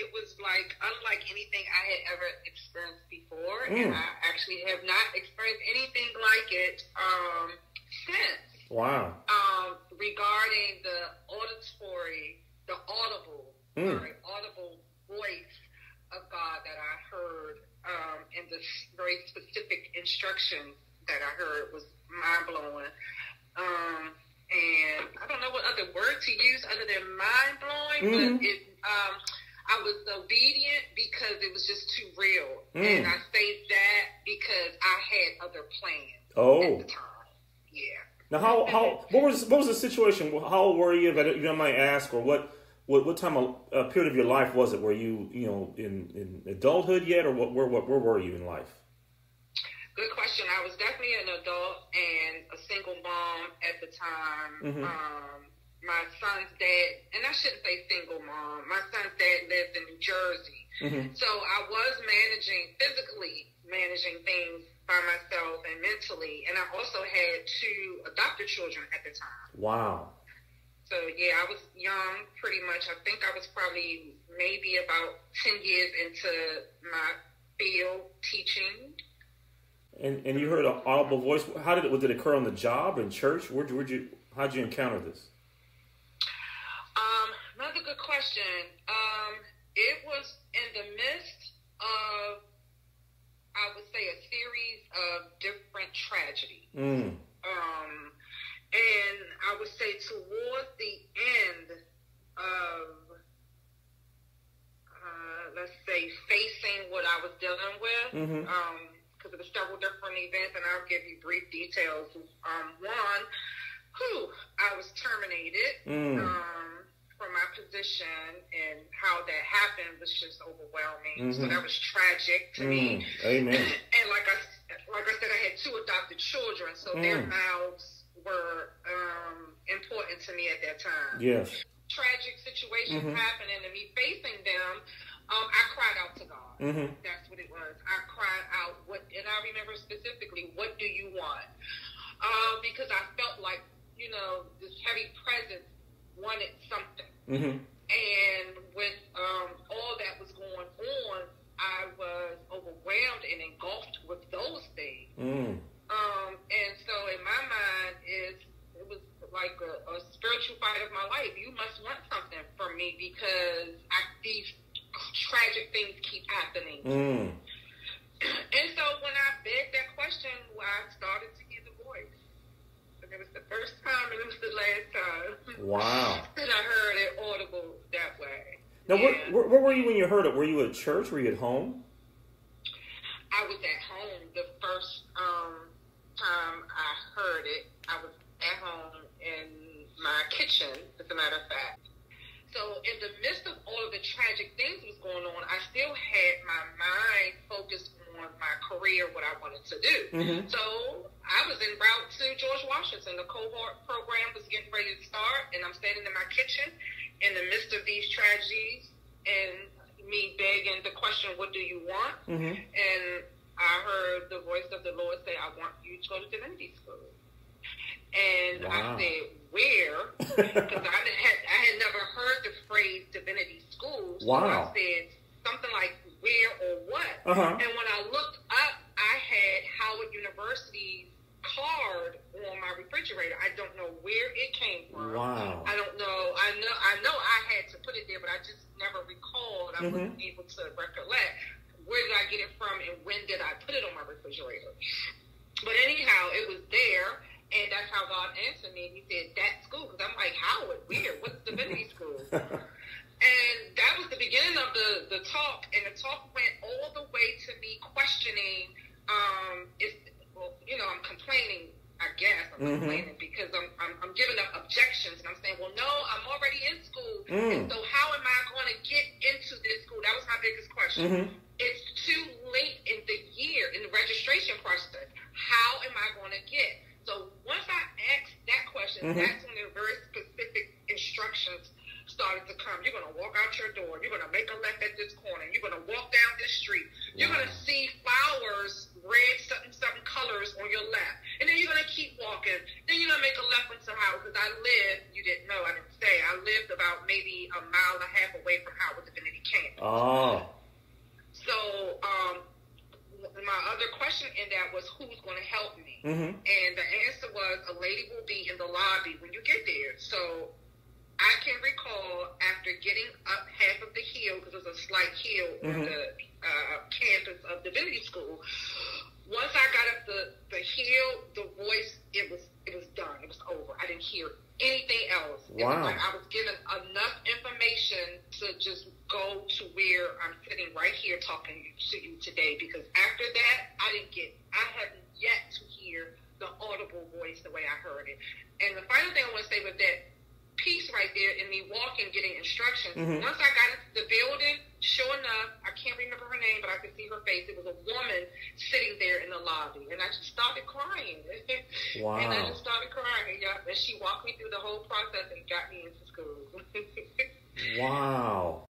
it was like unlike anything I had ever experienced before, mm. and I actually have not experienced anything like it um, since. Wow. Um, regarding the auditory, the audible, mm. sorry, audible voice of God that I heard, um, and the very specific instruction that I heard was mind blowing. Um, and I don't know what other word to use other than mind blowing, mm-hmm. but it. Um, I was obedient because it was just too real, mm. and I say that because I had other plans oh. at the time. Yeah. Now, how how what was what was the situation? How old were you? If you don't mind ask, or what what what time of uh, period of your life was it? Were you you know in in adulthood yet, or what where what, where were you in life? Good question. I was definitely an adult and a single mom at the time. Mm-hmm. Um, my son's dad, and I shouldn't say single mom. My son's dad lived in New Jersey, mm-hmm. so I was managing physically managing things by myself and mentally, and I also had two adopted children at the time. Wow. So yeah, I was young, pretty much. I think I was probably maybe about ten years into my field teaching and and you heard an audible voice. How did it? Did it occur on the job in church? Where would you? How did you encounter this? Um, question. Um, it was in the midst of, I would say, a series of different tragedies. Mm. Um, and I would say towards the end of, uh, let's say, facing what I was dealing with. Mm-hmm. Um, because it was several different events, and I'll give you brief details. Um, one, who I was terminated mm. um, position, and how that happened was just overwhelming. Mm-hmm. So that was tragic to mm. me. Amen. and like I like I said, I had two adopted children, so mm. their mouths were um, important to me at that time. Yes. Tragic situations mm-hmm. happening, and me facing them um, I cried out to God. Mm-hmm. That's what it was. I cried out. What, and I remember specifically, what do you want? Um, because I felt like, you know, this heavy presence wanted something. Mm-hmm. And with um, all that was going on, I was overwhelmed and engulfed with those things. Mm. Um, and so in my mind, is it was like a, a spiritual fight of my life. You must want something from me because I these tragic things keep happening. Mm. And so when I begged that question, I started to hear the voice. And it was the first time and it was the last time. Wow. that I heard it audible that way. Now, where, where, where, were you when you heard it? Were you at church? Were you at home? I was at home the first um, time I heard it. I was at home in my kitchen, as a matter of fact. So in the midst of all of the tragic things that was going on, I still had my mind focused on my career, what I wanted to do. Mm-hmm. So I was en route to George Washington. The cohort program was getting ready to start, and I'm standing in my kitchen in the midst of these tragedies and me begging the question, "What do you want?" Mm-hmm. And I heard the voice of the Lord say, "I want you to go to divinity school." And wow. I said, where? Because I had I had never heard the phrase divinity school. So wow. I said something like where or what. Uh-huh. And when I looked up, I had Howard University's card on my refrigerator. I don't know where it came from. Wow. I don't know. I know. I know I had to put it there, but I just never recalled. I mm-hmm. wasn't able to recollect where did I get it from and when did I put it on my refrigerator. But anyhow, it was there and that's how God answered me. He said, that school. Because I'm like, Howard, weird. What's divinity school? and that was the beginning of the, the talk. And the talk went all the way to me questioning, um, if, well, you know, I'm complaining I guess I'm mm-hmm. complaining because I'm, I'm, I'm giving up objections and I'm saying, well, no, I'm already in school, mm. and so how am I going to get into this school? That was my biggest question. Mm-hmm. It's too late in the year in the registration process. How am I going to get? So once I asked that question, mm-hmm. that's when the very specific instructions started to come. You're going to walk out your door. You're going to make a left at this corner. You're going to walk down this street. You're going to see flowers, red, something, something colors on your left. And then you're going to keep walking. Then you're gonna make a left into Howard because I live. You didn't know. I didn't say. I lived about maybe a mile and a half away from Howard Divinity Camp. Oh. So, um, my other question in that was who's going to help me, Mm-hmm. and the answer was a lady will be in the lobby when you get there. So. I can recall after getting up half of the hill because it was a slight hill Mhm. on the uh, campus of Divinity School. Once I got up the, the hill, the voice it was anything else. Wow. like I was given enough information to just go to where I'm sitting right here talking to you today. Because after that, I didn't get. I haven't yet to hear the audible voice the way I heard it. And the final thing I want to say was that piece right there in me walking, getting instructions. Mhm. Once I got into the building, sure enough, I can't remember her name, but I could see her face. It was a woman sitting there in the lobby, and I just started crying. Wow. and I just started crying. Yeah, and she walked me through the whole process and got me into school. Wow.